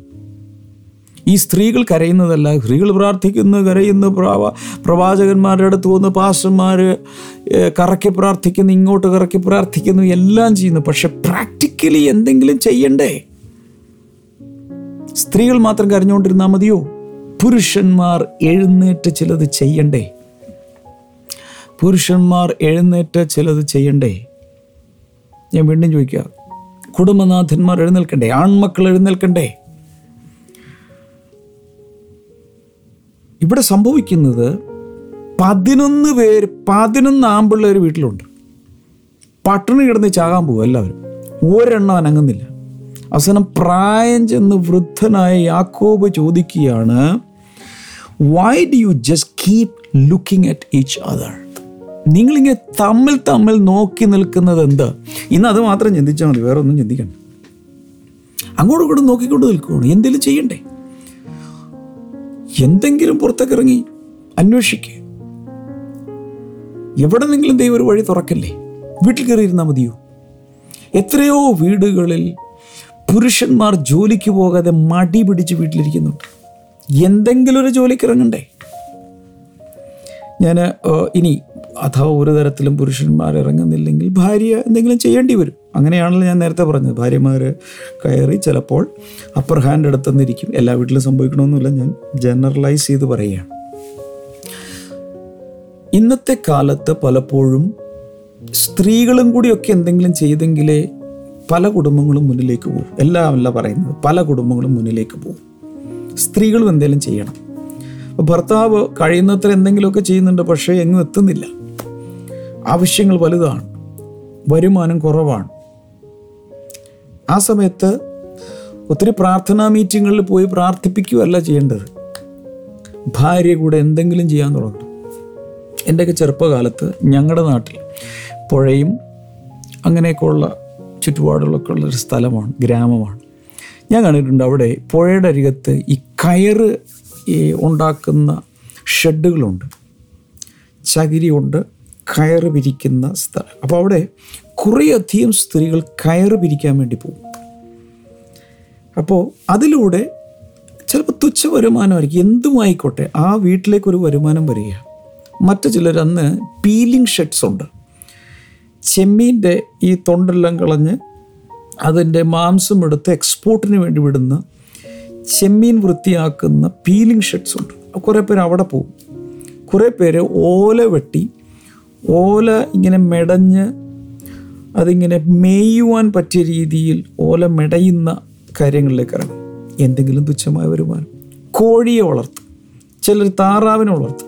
ഈ സ്ത്രീകൾ കരയുന്നതല്ല. സ്ത്രീകൾ പ്രാർത്ഥിക്കുന്നു കരയുന്നു. പ്രവാ പ്രവാചകന്മാരുടെ അടുത്ത് വന്ന് പാസ്റ്റർമാർ കറക്കി പ്രാർത്ഥിക്കുന്നു ഇങ്ങോട്ട് കറക്കി പ്രാർത്ഥിക്കുന്നു എല്ലാം ചെയ്യുന്നു. പക്ഷെ പ്രാക്ടിക്കലി എന്തെങ്കിലും ചെയ്യണ്ടേ? സ്ത്രീകൾ മാത്രം കരഞ്ഞുകൊണ്ടിരുന്നാൽ മതിയോ? പുരുഷന്മാർ എഴുന്നേറ്റ് ചിലത് ചെയ്യണ്ടേ? പുരുഷന്മാർ എഴുന്നേറ്റ് ചിലത് ചെയ്യണ്ടേ? ഞാൻ വീണ്ടും ചോദിക്കുക കുടുംബനാഥന്മാർ എഴുന്നേൽക്കണ്ടേ? ആൺമക്കൾ എഴുന്നേൽക്കണ്ടേ? ഇവിടെ സംഭവിക്കുന്നത് പതിനൊന്ന് പേര് പതിനൊന്ന് ആമ്പിള്ളേർ വീട്ടിലുണ്ട്. പട്ടിണി കിടന്ന് ചാകാൻ പോകും എല്ലാവരും. ഒരെണ്ണം അനങ്ങുന്നില്ല. അവസാനം പ്രായം ചെന്ന് വൃദ്ധനായ യാക്കോബ് ചോദിക്കുകയാണ് why do you just keep looking at each other നിങ്ങളിങ്ങനെ തമ്മിൽ തമ്മിൽ നോക്കി നിൽക്കുന്നത് എന്ത്? ഇന്ന് അത് മാത്രം ചിന്തിച്ചാൽ മതി വേറെ ഒന്നും ചിന്തിക്കണ്ട. അങ്ങോട്ടും ഇങ്ങോട്ടും നോക്കിക്കൊണ്ട് നിൽക്കുകയാണ് എന്തെങ്കിലും ചെയ്യണ്ടേ? എന്തെങ്കിലും പുറത്തേക്ക് ഇറങ്ങി അന്വേഷിക്കുക എവിടെന്നെങ്കിലും ദൈവം ഒരു വഴി തുറക്കല്ലേ? വീട്ടിൽ കയറി ഇരുന്നാൽ മതിയോ? എത്രയോ വീടുകളിൽ പുരുഷന്മാർ ജോലിക്ക് പോകാതെ മടി പിടിച്ച് വീട്ടിലിരിക്കുന്നുണ്ട്. എന്തെങ്കിലും ഒരു ജോലിക്ക് ഇറങ്ങണ്ടേ? ഞാൻ ഇനി അഥവാ ഒരു തരത്തിലും പുരുഷന്മാർ ഇറങ്ങുന്നില്ലെങ്കിൽ ഭാര്യ എന്തെങ്കിലും ചെയ്യേണ്ടി വരും. അങ്ങനെയാണല്ലോ ഞാൻ നേരത്തെ പറഞ്ഞത്. ഭാര്യമാർ കയറി ചിലപ്പോൾ അപ്പർ ഹാൻഡ് എടുത്തെന്നിരിക്കും എല്ലാ വീട്ടിലും സംഭവിക്കണമെന്നില്ല. ഞാൻ ജനറലൈസ് ചെയ്ത് പറയുകയാണ്. ഇന്നത്തെ കാലത്ത് പലപ്പോഴും സ്ത്രീകളും കൂടിയൊക്കെ എന്തെങ്കിലും ചെയ്തെങ്കിലേ പല കുടുംബങ്ങളും മുന്നിലേക്ക് പോകും. എല്ലാമല്ല പറയുന്നത്. പല കുടുംബങ്ങളും മുന്നിലേക്ക് പോകും. സ്ത്രീകളും എന്തെങ്കിലും ചെയ്യണം. ഭർത്താവ് കഴിയുന്നത്ര എന്തെങ്കിലുമൊക്കെ ചെയ്യുന്നുണ്ട് പക്ഷേ എങ്ങും എത്തുന്നില്ല. ആവശ്യങ്ങൾ വലുതാണ് വരുമാനം കുറവാണ്. ആ സമയത്ത് ഒത്തിരി പ്രാർത്ഥനാ മീറ്റിങ്ങുകളിൽ പോയി പ്രാർത്ഥിപ്പിക്കുകയല്ല ചെയ്യേണ്ടത്. ഭാര്യ കൂടെ എന്തെങ്കിലും ചെയ്യാൻ തുടങ്ങും. എന്റെയൊക്കെ ചെറുപ്പകാലത്ത് ഞങ്ങളുടെ നാട്ടിൽ പുഴയും അങ്ങനെയൊക്കെയുള്ള ചുറ്റുപാടുകളൊക്കെ ഉള്ളൊരു സ്ഥലമാണ് ഗ്രാമമാണ്. ഞാൻ കണ്ടിട്ടുണ്ട് അവിടെ പുഴയുടെ അരികത്ത് ഈ കയറ് ഈ ഉണ്ടാക്കുന്ന ഷെഡുകളുണ്ട്. ചകിരി കൊണ്ട് കയറ് പിരിക്കുന്ന സ്ഥലം. അപ്പോൾ അവിടെ കുറേയധികം സ്ത്രീകൾ കയറ് പിരിക്കാൻ വേണ്ടി പോകും. അപ്പോൾ അതിലൂടെ ചിലപ്പോൾ തുച്ഛ വരുമാനമായിരിക്കും. എന്തുമായിക്കോട്ടെ ആ വീട്ടിലേക്കൊരു വരുമാനം വരിക. മറ്റു ചിലർ അന്ന് പീലിംഗ് ഷെഡ്സ് ഉണ്ട്. ചെമ്മീന്റെ ഈ തൊണ്ടെല്ലാം കളഞ്ഞ് അതിന്റെ മാംസം എടുത്ത് എക്സ്പോർട്ടിന് വേണ്ടി വിടുന്ന ചെമ്മീൻ വൃത്തിയാക്കുന്ന പീലിംഗ് ഷെഡ്സ് ഉണ്ട്. കുറേ പേര് അവിടെ പോകും. കുറേ പേര് ഓല വെട്ടി ഓല ഇങ്ങനെ മെടഞ്ഞ് അതിങ്ങനെ മേയുവാൻ പറ്റിയ രീതിയിൽ ഓല മെടയുന്ന കാര്യങ്ങളിലേക്ക് ഇറങ്ങും. എന്തെങ്കിലും തുച്ഛമായ വരുമാനം. കോഴിയെ വളർത്തും. ചിലർ താറാവിനെ വളർത്തും.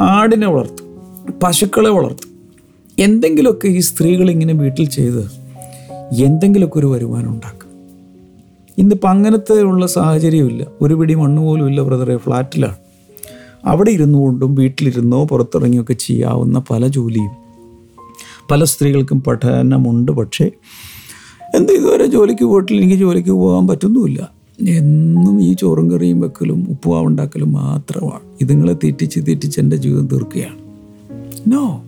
ആടിനെ വളർത്തും. പശുക്കളെ വളർത്തും. എന്തെങ്കിലുമൊക്കെ ഈ സ്ത്രീകൾ ഇങ്ങനെ വീട്ടിൽ ചെയ്ത് എന്തെങ്കിലുമൊക്കെ ഒരു വരുമാനം ഉണ്ടാക്കും. ഇന്നിപ്പോൾ അങ്ങനത്തെ ഉള്ള സാഹചര്യമില്ല. ഒരു പിടി മണ്ണ് പോലും ഇല്ല ബ്രദറെ ഫ്ലാറ്റിലാണ്. അവിടെ ഇരുന്നു കൊണ്ടും വീട്ടിലിരുന്നോ പുറത്തിറങ്ങിയൊക്കെ ചെയ്യാവുന്ന പല ജോലിയും. പല സ്ത്രീകൾക്കും പഠനമുണ്ട് പക്ഷേ എന്ത് ഇതുവരെ ജോലിക്ക് പോയിട്ടില്ല എനിക്ക് ജോലിക്ക് പോകാൻ പറ്റുന്നുമില്ല. എന്നും ഈ ചോറും കറിയും വെക്കലും ഉപ്പുവാവുണ്ടാക്കലും മാത്രമാണ്. ഇതുങ്ങളെ തീറ്റിച്ച് തീറ്റിച്ച് എന്റെ ജീവിതം തീർക്കുകയാണ്. No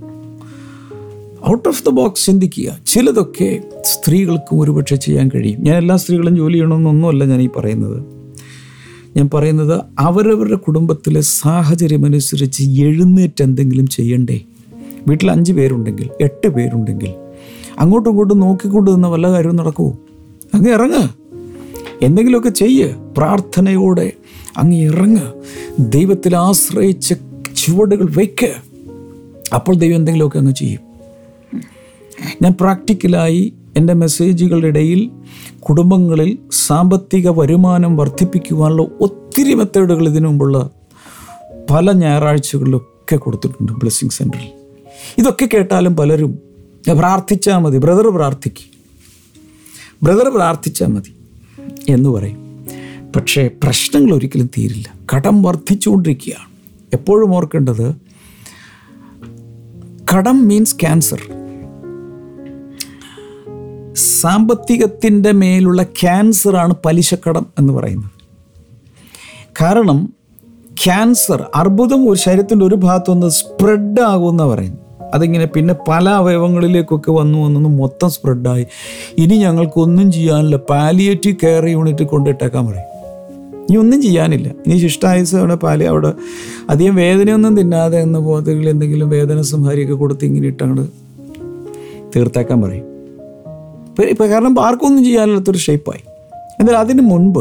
out of the box ചിന്തിക്കുക. ചിലതൊക്കെ സ്ത്രീകൾക്കും ഒരുപക്ഷെ ചെയ്യാൻ കഴിയും. ഞാൻ എല്ലാ സ്ത്രീകളും ജോലി ചെയ്യണമെന്നൊന്നുമല്ല ഞാൻ ഈ പറയുന്നത്. ഞാൻ പറയുന്നത് അവരവരുടെ കുടുംബത്തിലെ സാഹചര്യമനുസരിച്ച് എഴുന്നേറ്റ് എന്തെങ്കിലും ചെയ്യണ്ടേ? വീട്ടിൽ അഞ്ച് പേരുണ്ടെങ്കിൽ എട്ട് പേരുണ്ടെങ്കിൽ അങ്ങോട്ടും ഇങ്ങോട്ടും നോക്കിക്കൊണ്ട് നിന്ന വല്ല കാര്യവും നടക്കുമോ അങ്ങ് ഇറങ്ങ്. എന്തെങ്കിലുമൊക്കെ ചെയ്യ്. പ്രാർത്ഥനയോടെ അങ്ങ് ഇറങ്ങ്. ദൈവത്തിൽ ആശ്രയിച്ച് ചുവടുകൾ വയ്ക്ക് അപ്പോൾ ദൈവം എന്തെങ്കിലുമൊക്കെ അങ്ങ് ചെയ്യും. ഞാൻ പ്രാക്ടിക്കലായി എന്റെ മെസ്സേജുകളുടെ ഇടയിൽ കുടുംബങ്ങളിൽ സാമ്പത്തിക വരുമാനം വർദ്ധിപ്പിക്കുവാനുള്ള ഒത്തിരി മെത്തേഡുകൾ ഇതിനു മുമ്പുള്ള പല ഞായറാഴ്ചകളിലൊക്കെ കൊടുത്തിട്ടുണ്ട് ബ്ലെസ്സിങ് സെന്ററിൽ ഇതൊക്കെ കേട്ടാലും പലരും ഞാൻ പ്രാർത്ഥിച്ചാൽ മതി ബ്രദർ പ്രാർത്ഥിക്കും ബ്രദർ പ്രാർത്ഥിച്ചാൽ മതി എന്ന് പറയും. പക്ഷേ പ്രശ്നങ്ങൾ ഒരിക്കലും തീരില്ല. കടം വർദ്ധിച്ചുകൊണ്ടിരിക്കുകയാണ്. എപ്പോഴും ഓർക്കേണ്ടത് കടം മീൻസ് ക്യാൻസർ സാമ്പത്തികത്തിന്റെ മേലുള്ള ക്യാൻസറാണ് പലിശക്കടം എന്ന് പറയുന്നത്. കാരണം ക്യാൻസർ അർബുദം ഒരു ശരീരത്തിന്റെ ഒരു ഭാഗത്തുനിന്ന് സ്പ്രെഡ് ആകുമെന്ന് പറയുന്നു അതിങ്ങനെ പിന്നെ പല അവയവങ്ങളിലേക്കൊക്കെ വന്നു വന്നു മൊത്തം സ്പ്രെഡായി. ഇനി ഞങ്ങൾക്കൊന്നും ചെയ്യാനില്ല. പാലിയേറ്റീവ് കെയർ യൂണിറ്റ് കൊണ്ടിട്ടേക്കാൻ പറയും. ഇനി ഒന്നും ചെയ്യാനില്ല. ഇനി ശിഷ്ടായുസ് അവിടെ പാലി അവിടെ അധികം വേദനയൊന്നും തിന്നാതെ എന്ന ബോധകൾ എന്തെങ്കിലും വേദന സംഹാരിയൊക്കെ കൊടുത്ത് ഇങ്ങനെ ഇട്ടങ്ങോട്ട് തീർത്തേക്കാൻ പറയും. ഇപ്പം ഇപ്പം കാരണം ആർക്കൊന്നും ചെയ്യാനില്ലാത്തൊരു ഷേപ്പായി എന്നാൽ അതിന് മുൻപ്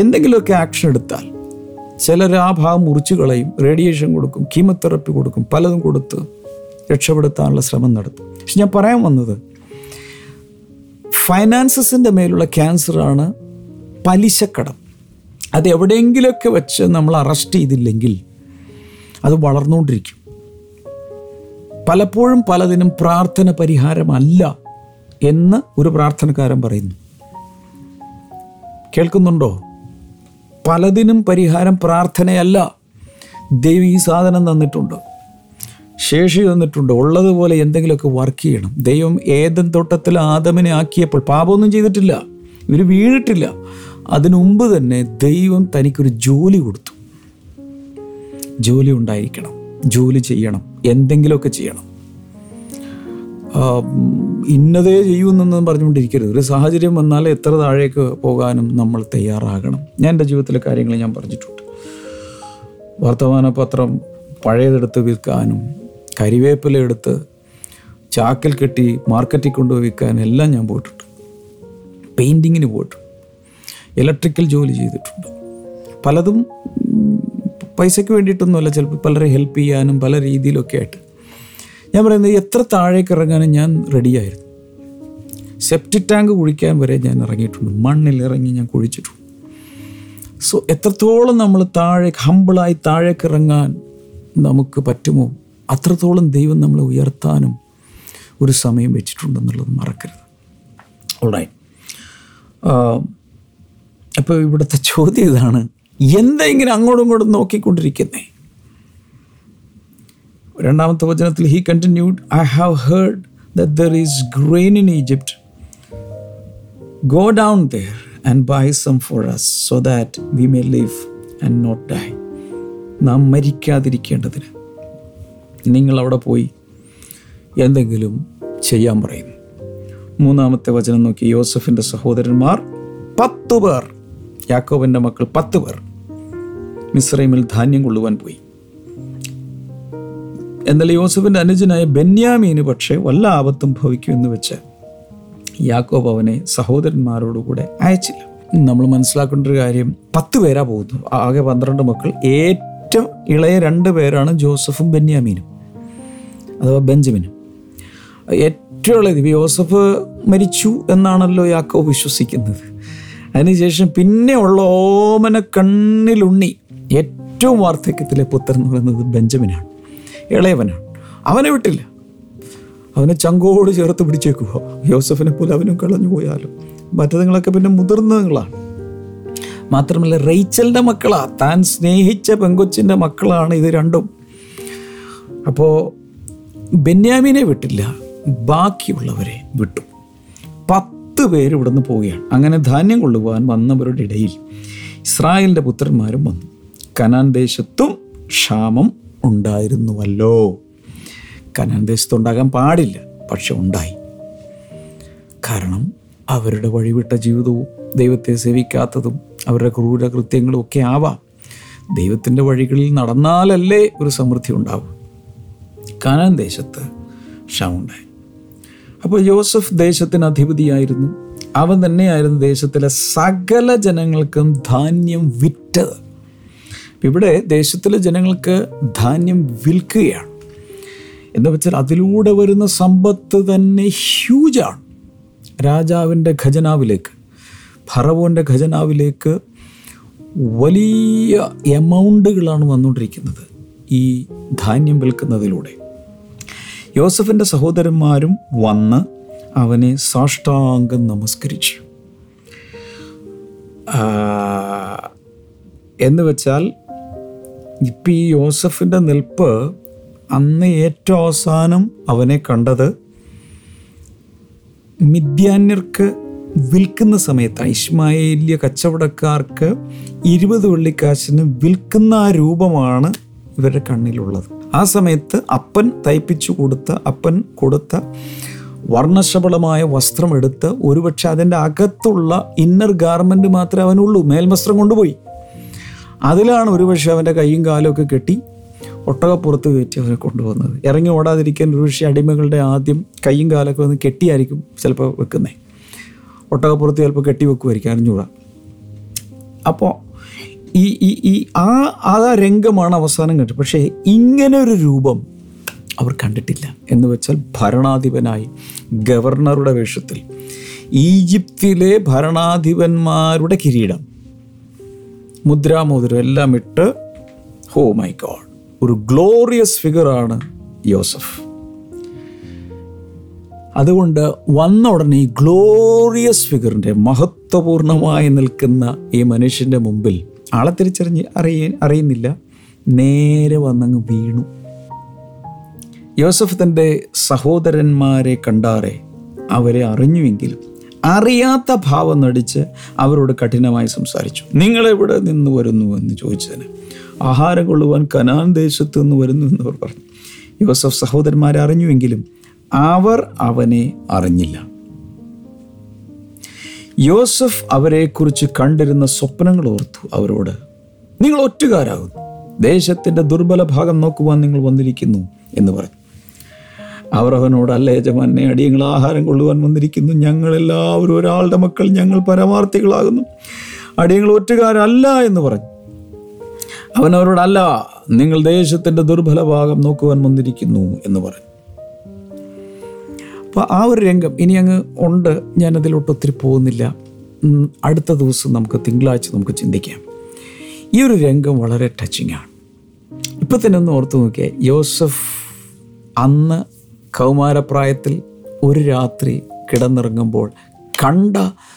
എന്തെങ്കിലുമൊക്കെ ആക്ഷൻ എടുത്താൽ ചിലർ ആ ഭാഗം മുറിച്ച് കളയും റേഡിയേഷൻ കൊടുക്കും കീമോതെറപ്പി കൊടുക്കും പലതും കൊടുത്ത് രക്ഷപ്പെടുത്താനുള്ള ശ്രമം നടത്തും. പക്ഷെ ഞാൻ പറയാൻ വന്നത് ഫൈനാൻസസിന്റെ മേലുള്ള ക്യാൻസറാണ് പലിശക്കടം. അത് എവിടെയെങ്കിലുമൊക്കെ വെച്ച് നമ്മൾ അറസ്റ്റ് ചെയ്തില്ലെങ്കിൽ അത് വളർന്നുകൊണ്ടിരിക്കും. പലപ്പോഴും പലതിനും പ്രാർത്ഥന പരിഹാരമല്ല. എന്ന് ഒരു പ്രാർത്ഥനക്കാരൻ പറയുന്നു. കേൾക്കുന്നുണ്ടോ? പലതിനും പരിഹാരം പ്രാർത്ഥനയല്ല. ദൈവം ഈ സാധനം തന്നിട്ടുണ്ട്. ശേഷി തന്നിട്ടുണ്ട്. ഉള്ളതുപോലെ എന്തെങ്കിലുമൊക്കെ വർക്ക് ചെയ്യണം. ദൈവം ഏതൻ തോട്ടത്തിൽ ആദമിനെ ആക്കിയപ്പോൾ പാപമൊന്നും ചെയ്തിട്ടില്ല. ഇവർ അതിനു മുമ്പ് തന്നെ ദൈവം തനിക്കൊരു ജോലി കൊടുത്തു. ജോലി ഉണ്ടായിരിക്കണം. ജോലി ചെയ്യണം. എന്തെങ്കിലുമൊക്കെ ചെയ്യണം. ഇന്നതേ ചെയ്യുമെന്നൊന്നും പറഞ്ഞുകൊണ്ടിരിക്കരുത്. ഒരു സാഹചര്യം വന്നാൽ എത്ര താഴേക്ക് പോകാനും നമ്മൾ തയ്യാറാകണം. ഞാൻ എന്റെ ജീവിതത്തിലെ കാര്യങ്ങൾ ഞാൻ പറഞ്ഞിട്ടുണ്ട്. വർത്തമാന പത്രം പഴയതെടുത്ത് വിൽക്കാനും കരിവേപ്പില എടുത്ത് ചാക്കിൽ കെട്ടി മാർക്കറ്റിൽ കൊണ്ടുപോയി വിൽക്കാനും എല്ലാം ഞാൻ പോയിട്ടുണ്ട്. പെയിന്റിങ്ങിന് പോയിട്ടുണ്ട്. ഇലക്ട്രിക്കൽ ജോലി ചെയ്തിട്ടുണ്ട്. പലതും പൈസയ്ക്ക് വേണ്ടിയിട്ടൊന്നുമല്ല ചിലപ്പോൾ പലരെ ഹെൽപ്പ് ചെയ്യാനും പല രീതിയിലൊക്കെ ആയിട്ട്. ഞാൻ പറയുന്നത് എത്ര താഴേക്ക് ഇറങ്ങാനും ഞാൻ റെഡിയായിരുന്നു സെപ്റ്റി ടാങ്ക് കുഴിക്കാൻ വരെ ഞാൻ ഇറങ്ങിയിട്ടുണ്ട്. മണ്ണിൽ ഇറങ്ങി ഞാൻ കുഴിച്ചിട്ടുണ്ട്. സോ എത്രത്തോളം നമ്മൾ താഴെ ഹമ്പിളായി താഴേക്ക് ഇറങ്ങാൻ നമുക്ക് പറ്റുമോ? അത്രത്തോളം ദൈവം നമ്മളെ ഉയർത്താനും ഒരു സമയം വെച്ചിട്ടുണ്ടെന്നുള്ളത് മറക്കരുത്. ഉടായി അപ്പോൾ ഇവിടുത്തെ ചോദ്യം ഇതാണ്. എന്താ ഇങ്ങനെ അങ്ങോട്ടും ഇങ്ങോട്ടും നോക്കിക്കൊണ്ടിരിക്കുന്നേ? രണ്ടാമത്തെ വചനത്തിൽ he continued I have heard that there is grain in Egypt go down there and buy some for us so that we may live and not die നാം മരിക്കാതിരിക്കേണ്ടതിന് നിങ്ങൾ അവിടെ പോയി എന്തെങ്കിലും ചെയ്യാൻ പറയുന്നു മൂന്നാമത്തെ വചനം നോക്കി യോസഫിന്റെ സഹോദരന്മാർ പത്തു പേർ യാക്കോബിന്റെ മക്കൾ പത്ത് പേർ മിസ്രൈമിൽ ധാന്യം കൊള്ളുവാൻ പോയി. എന്നാൽ യോസഫിന്റെ അനുജനായ ബെന്യാമീന് പക്ഷേ വല്ല ആപത്തും ഭവിക്കുമെന്ന് വെച്ച് യാക്കോബ് അവനെ സഹോദരന്മാരോടുകൂടെ അയച്ചില്ല. നമ്മൾ മനസ്സിലാക്കേണ്ട ഒരു കാര്യം പത്ത് പേരാ പോകുന്നു ആകെ പന്ത്രണ്ട് മക്കൾ. ഏറ്റവും ഇളയ രണ്ട് പേരാണ് ജോസഫും ബെന്യാമീനും. അഥവാ ബെഞ്ചമിനും. ഏറ്റവും ഇളയത് യോസഫ് മരിച്ചു എന്നാണല്ലോ യാക്കോബ് വിശ്വസിക്കുന്നത്. അതിനുശേഷം പിന്നെ ഉള്ള ഓമന കണ്ണിലുണ്ണി ഏറ്റവും വാർദ്ധക്യത്തിലെ പുത്രൻ എന്ന് പറയുന്നത് ബെഞ്ചമിനാണ്. ഇളയവനാണ്. അവനെ വിട്ടില്ല. അവനെ ചങ്കോട് ചേർത്ത് പിടിച്ചേക്കുക. യോസഫിനെ പോലെ അവനും കളഞ്ഞു പോയാലും. മറ്റതുങ്ങളൊക്കെ പിന്നെ മുതിർന്നതുങ്ങളാണ്. മാത്രമല്ല റൈച്ചലിന്റെ മക്കളാണ് താൻ സ്നേഹിച്ച പെങ്കൊച്ചിന്റെ മക്കളാണ് ഇത് രണ്ടും. അപ്പോൾ ബെന്യാമിനെ വിട്ടില്ല. ബാക്കിയുള്ളവരെ വിട്ടു. പത്ത് പേര് ഇവിടുന്ന് പോവുകയാണ്. അങ്ങനെ ധാന്യം കൊള്ളുവാൻ വന്നവരുടെ ഇടയിൽ ഇസ്രായേലിന്റെ പുത്രന്മാരും വന്നു. കനാൻ ദേശത്തും ക്ഷാമം ഉണ്ടായിരുന്നുവല്ലോ. കനാൻ ദേശത്തുണ്ടാകാൻ പാടില്ല പക്ഷെ ഉണ്ടായി. കാരണം അവരുടെ വഴിവിട്ട ജീവിതവും ദൈവത്തെ സേവിക്കാത്തതും അവരുടെ ക്രൂര കൃത്യങ്ങളും ഒക്കെ ആവാം. ദൈവത്തിന്റെ വഴികളിൽ നടന്നാലല്ലേ ഒരു സമൃദ്ധി ഉണ്ടാവും. കനാൻ ദേശത്ത് ക്ഷാമുണ്ടായി അപ്പോൾ യോസഫ് ദേശത്തിന് അധിപതിയായിരുന്നു. അവൻ തന്നെയായിരുന്നു ദേശത്തിലെ സകല ജനങ്ങൾക്കും ധാന്യം വിറ്റത്. ഇവിടെ ദേശത്തിലെ ജനങ്ങൾക്ക് ധാന്യം വിൽക്കുകയാണ്. എന്ന് വെച്ചാൽ അതിലൂടെ വരുന്ന സമ്പത്ത് തന്നെ ഹ്യൂജാണ് രാജാവിന്റെ ഖജനാവിലേക്ക് ഫറവോന്റെ ഖജനാവിലേക്ക് വലിയ എമൗണ്ടുകളാണ് വന്നുകൊണ്ടിരിക്കുന്നത് ഈ ധാന്യം വിൽക്കുന്നതിലൂടെ. യോസഫിന്റെ സഹോദരന്മാരും വന്ന് അവനെ സാഷ്ടാംഗം നമസ്കരിച്ചു. എന്ന് വെച്ചാൽ ഇപ്പം ഈ യോസഫിന്റെ നിൽപ്പ് അന്ന് ഏറ്റവും അവസാനം അവനെ കണ്ടത് മിഥ്യാന്യർക്ക് വിൽക്കുന്ന സമയത്ത് ഇസ്മായേല്യ കച്ചവടക്കാർക്ക് ഇരുപത് വെള്ളിക്കാശിന് വിൽക്കുന്ന ആ രൂപമാണ് ഇവരുടെ കണ്ണിലുള്ളത്. ആ സമയത്ത് അപ്പൻ തയ്പ്പിച്ചു കൊടുത്ത അപ്പൻ കൊടുത്ത വർണശബളമായ വസ്ത്രം എടുത്ത് ഒരുപക്ഷെ അതിന്റെ അകത്തുള്ള ഇന്നർ ഗാർമെന്റ് മാത്രമേ അവനുള്ളൂ മേൽവസ്ത്രം കൊണ്ടുപോയി. അതിലാണ് ഒരുപക്ഷെ അവന്റെ കൈയും കാലും ഒക്കെ കെട്ടി ഒട്ടകപ്പുറത്ത് കയറ്റി അവരെ കൊണ്ടുപോകുന്നത്. ഇറങ്ങി ഓടാതിരിക്കാൻ ഒരുപക്ഷെ അടിമകളുടെ ആദ്യം കൈയും കാലൊക്കെ വന്ന് കെട്ടിയായിരിക്കും ചിലപ്പോൾ വെക്കുന്നത് ഒട്ടകപ്പുറത്ത് ചിലപ്പോൾ കെട്ടി വെക്കുമായിരിക്കും അറിഞ്ഞുകൂടാ. അപ്പോൾ ഈ ഈ ഈ ആ ആ രംഗമാണ് അവസാനം കണ്ടത്. പക്ഷേ ഇങ്ങനെ ഒരു രൂപം അവർ കണ്ടിട്ടില്ല. എന്ന് വെച്ചാൽ ഭരണാധിപനായി ഗവർണറുടെ വേഷത്തിൽ ഈജിപ്തിലെ ഭരണാധിപന്മാരുടെ കിരീടം. മുദ്രാമോതിരം എല്ലാം ഇട്ട് ഹോ മൈ ഗോഡ് ഒരു ഗ്ലോറിയസ് ഫിഗറാണ് യോസഫ്. അതുകൊണ്ട് വന്ന ഉടനെ ഈ ഗ്ലോറിയസ് ഫിഗറിന്റെ മഹത്വപൂർണമായി നിൽക്കുന്ന ഈ മനുഷ്യന്റെ മുമ്പിൽ ആളെ തിരിച്ചറിഞ്ഞ് അറിയ അറിയുന്നില്ല. നേരെ വന്നങ്ങ് വീണു. യോസഫ് തന്റെ സഹോദരന്മാരെ കണ്ടാറെ അവരെ അറിഞ്ഞുവെങ്കിലും അറിയാത്ത ഭാവം നടിച്ച് അവരോട് കഠിനമായി സംസാരിച്ചു. നിങ്ങൾ എവിടെ നിന്ന് വരുന്നു? എന്ന് ചോദിച്ചതിന്. ആഹാരം കൊള്ളുവാൻ കനാൻ ദേശത്ത് നിന്ന് വരുന്നു എന്ന് അവർ പറഞ്ഞു. യോസഫ് സഹോദരന്മാരെ അറിഞ്ഞുവെങ്കിലും അവർ അവനെ അറിഞ്ഞില്ല. യോസഫ് അവരെക്കുറിച്ച് കണ്ടിരുന്ന സ്വപ്നങ്ങൾ ഓർത്തു അവരോട് നിങ്ങൾ ഒറ്റുകാരാകുന്നു. ദേശത്തിന്റെ ദുർബല ഭാഗം നോക്കുവാൻ നിങ്ങൾ വന്നിരിക്കുന്നു എന്ന് പറഞ്ഞു. അവർ അല്ല യജമാനെ അടിയങ്ങൾ ആഹാരം കൊള്ളുവാൻ വന്നിരിക്കുന്നു. ഞങ്ങൾ എല്ലാവരും ഒരാളുടെ മക്കൾ ഞങ്ങൾ പരമാർത്ഥികളാകുന്നു. അടിയങ്ങൾ ഒറ്റുകാരല്ല എന്ന് പറഞ്ഞു. അവനവരോടല്ല നിങ്ങൾ ദേശത്തിന്റെ ദുർബല ഭാഗം നോക്കുവാൻ വന്നിരിക്കുന്നു എന്ന് പറഞ്ഞു. അപ്പോൾ ആ ഒരു രംഗം ഇനി അങ്ങ് ഉണ്ട്. ഞാനതിലോട്ട് ഒത്തിരി പോകുന്നില്ല. അടുത്ത ദിവസം നമുക്ക് തിങ്കളാഴ്ച നമുക്ക് ചിന്തിക്കാം. ഈ ഒരു രംഗം വളരെ ടച്ചിങ് ആണ്. ഇപ്പം തന്നെ ഒന്ന് ഓർത്ത് നോക്കിയാൽ യോസഫ് അന്ന് കൗമാരപ്രായത്തിൽ ഒരു രാത്രി കിടന്നിറങ്ങുമ്പോൾ കണ്ട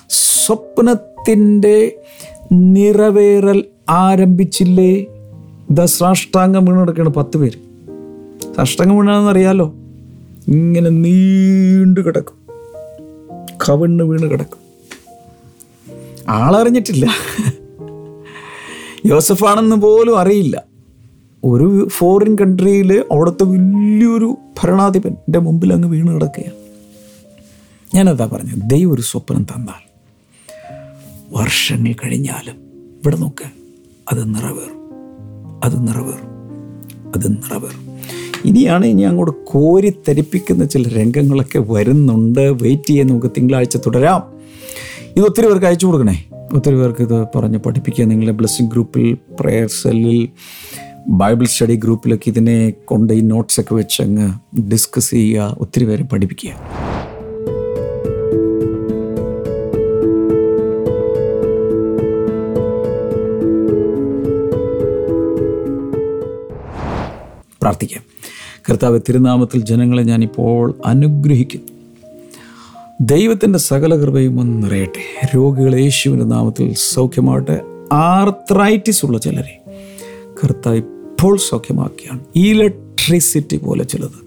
സ്വപ്നത്തിന്റെ നിറവേറൽ ആരംഭിച്ചില്ലേ? ഇതാ സാഷ്ടാംഗം വീണ് കിടക്കുകയാണ് പത്ത് പേര്. സാഷ്ടാംഗം വീണാണെന്ന് അറിയാലോ? ഇങ്ങനെ നീണ്ടു കിടക്കും. കവിണ്ണ് വീണ് കിടക്കും. ആളറിഞ്ഞിട്ടില്ല. യോസഫാണെന്ന് പോലും അറിയില്ല. ഒരു ഫോറിൻ കൺട്രിയിൽ അവിടുത്തെ വലിയൊരു ഭരണാധിപൻ എന്റെ മുമ്പിൽ അങ്ങ് വീണ് കിടക്കുകയാണ്. ഞാനതാ പറഞ്ഞത് ദൈവം ഒരു സ്വപ്നം തന്നാൽ വർഷങ്ങൾ കഴിഞ്ഞാലും ഇവിടെ നോക്ക് അത് നിറവേറും അത് നിറവേറും അത് നിറവേറും. ഇനിയാണ് ഇനി അങ്ങോട്ട് കോരി തരിപ്പിക്കുന്ന ചില രംഗങ്ങളൊക്കെ വരുന്നുണ്ട്. വെയിറ്റ് ചെയ്യാൻ നമുക്ക് തിങ്കളാഴ്ച തുടരാം. ഇത് ഒത്തിരി പേർക്ക് അയച്ചു കൊടുക്കണേ. ഒത്തിരി പേർക്ക് ഇത് പറഞ്ഞ് പഠിപ്പിക്കുക. നിങ്ങളെ ബ്ലെസ്സിങ് ഗ്രൂപ്പിൽ പ്രെയർ സെല്ലിൽ ബൈബിൾ സ്റ്റഡി ഗ്രൂപ്പിലൊക്കെ ഇതിനെ കൊണ്ട് ഈ നോട്ട്സൊക്കെ വെച്ച് അങ്ങ് ഡിസ്കസ് ചെയ്യുക ഒത്തിരി പേരെ പഠിപ്പിക്കുക. പ്രാർത്ഥിക്കാം. കർത്താവ് തിരുനാമത്തിൽ ജനങ്ങളെ ഞാനിപ്പോൾ അനുഗ്രഹിക്കുന്നു. ദൈവത്തിന്റെ സകല കൃപയും ഒന്ന് നിറയട്ടെ. യേശുവിന്റെ നാമത്തിൽ സൗഖ്യമാവട്ടെ. ആർത്രൈറ്റിസ് ഉള്ള ചിലരെ കർത്താവ് ഇപ്പോൾ സൗഖ്യമാക്കിയാണ്. ഇലക്ട്രിസിറ്റി പോലെ ചിലത്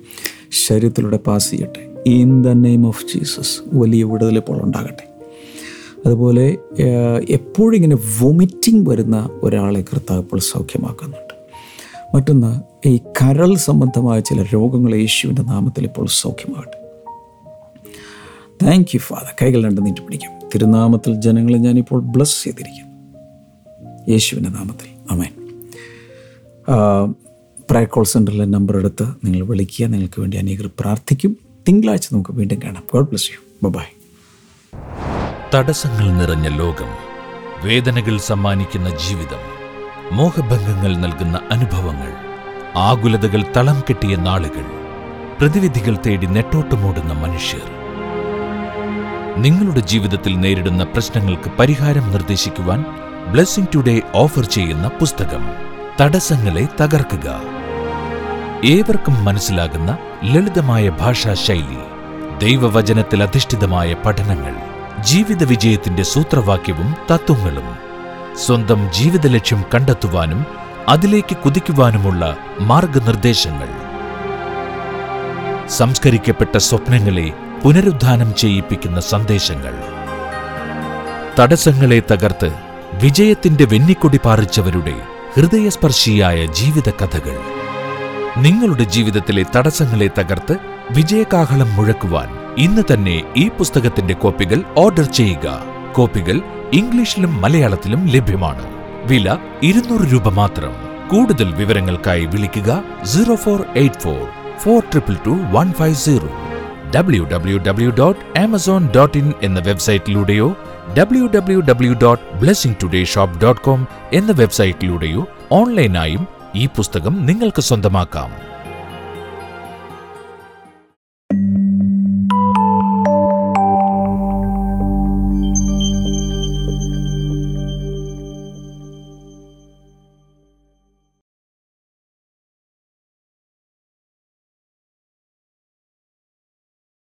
ശരീരത്തിലൂടെ പാസ് ചെയ്യട്ടെ. In the name of Jesus വലിയ വിടുതൽ ഇപ്പോൾ ഉണ്ടാകട്ടെ. അതുപോലെ എപ്പോഴിങ്ങനെ വൊമിറ്റിംഗ് വരുന്ന ഒരാളെ കർത്താവ് ഇപ്പോൾ സൗഖ്യമാക്കുന്നുണ്ട്. മറ്റൊന്ന് ഈ കരൾ സംബന്ധമായ ചില രോഗങ്ങൾ യേശുവിന്റെ നാമത്തിൽ ഇപ്പോൾ സൗഖ്യമാകട്ടെ. താങ്ക് യു ഫാദർ കൈകൾ രണ്ട് നീട്ടി പിടിക്കും. തിരുനാമത്തിൽ ജനങ്ങളെ ഞാനിപ്പോൾ ബ്ലസ് ചെയ്തിരിക്കും യേശുവിന്റെ നാമത്തിൽ. Amen prayer call center number എടുത്ത് നിങ്ങൾ വിളിക്കുക. നിങ്ങൾക്ക് വേണ്ടി അനേകർ പ്രാർത്ഥിക്കും. തിങ്കളാഴ്ച നമുക്ക് വീണ്ടും കാണാം. ഗോഡ് ബ്ലസ് യു ബൈ തടസ്സങ്ങൾ നിറഞ്ഞ ലോകം വേദനകൾ സമ്മാനിക്കുന്ന ജീവിതം മോഹഭംഗങ്ങൾ നൽകുന്ന അനുഭവങ്ങൾ ആകുലതകൾ തളം കെട്ടിയ നാളുകൾ പ്രതിവിധികൾ തേടി നെട്ടോട്ടമോടുന്ന മനുഷ്യർ. നിങ്ങളുടെ ജീവിതത്തിൽ നേരിടുന്ന പ്രശ്നങ്ങൾക്ക് പരിഹാരം നിർദ്ദേശിക്കുവാൻ ബ്ലെസ്സിംഗ് ടുഡേ ഓഫർ ചെയ്യുന്ന പുസ്തകം. തടസ്സങ്ങളെ തകർക്കുക. ഏവർക്കും മനസ്സിലാകുന്ന ലളിതമായ ഭാഷാ ശൈലി ദൈവവചനത്തിൽ അധിഷ്ഠിതമായ പഠനങ്ങൾ ജീവിത വിജയത്തിന്റെ സൂത്രവാക്യവും തത്വങ്ങളും സ്വന്തം ജീവിത ലക്ഷ്യം കണ്ടെത്തുവാനും അതിലേക്ക് കുതിക്കുവാനുമുള്ള മാർഗനിർദ്ദേശങ്ങൾ. സംസ്കരിക്കപ്പെട്ട സ്വപ്നങ്ങളെ പുനരുദ്ധാനം ചെയ്യിപ്പിക്കുന്ന സന്ദേശങ്ങൾ. തടസ്സങ്ങളെ തകർത്ത് വിജയത്തിന്റെ വെന്നിക്കൊടി പാറിച്ചവരുടെ ഹൃദയസ്പർശിയായ ജീവിത കഥകൾ. നിങ്ങളുടെ ജീവിതത്തിലെ തടസ്സങ്ങളെ തകർത്ത് വിജയകാഹളം മുഴക്കുവാൻ ഇന്ന് തന്നെ ഈ പുസ്തകത്തിന്റെ കോപ്പികൾ ഓർഡർ ചെയ്യുക. കോപ്പികൾ ഇംഗ്ലീഷിലും മലയാളത്തിലും ലഭ്യമാണ്. വില ഇരുന്നൂറ് രൂപ മാത്രം. കൂടുതൽ വിവരങ്ങൾക്കായി വിളിക്കുക zero four eight four four triple two one five zero. W W W dot Amazon dot in എന്ന വെബ്സൈറ്റിലൂടെയോ W W W dot blessing today shop dot com എന്ന വെബ്സൈറ്റിലൂടെയോ ഓൺലൈനായും ഈ പുസ്തകം നിങ്ങൾക്ക് സ്വന്തമാക്കാം.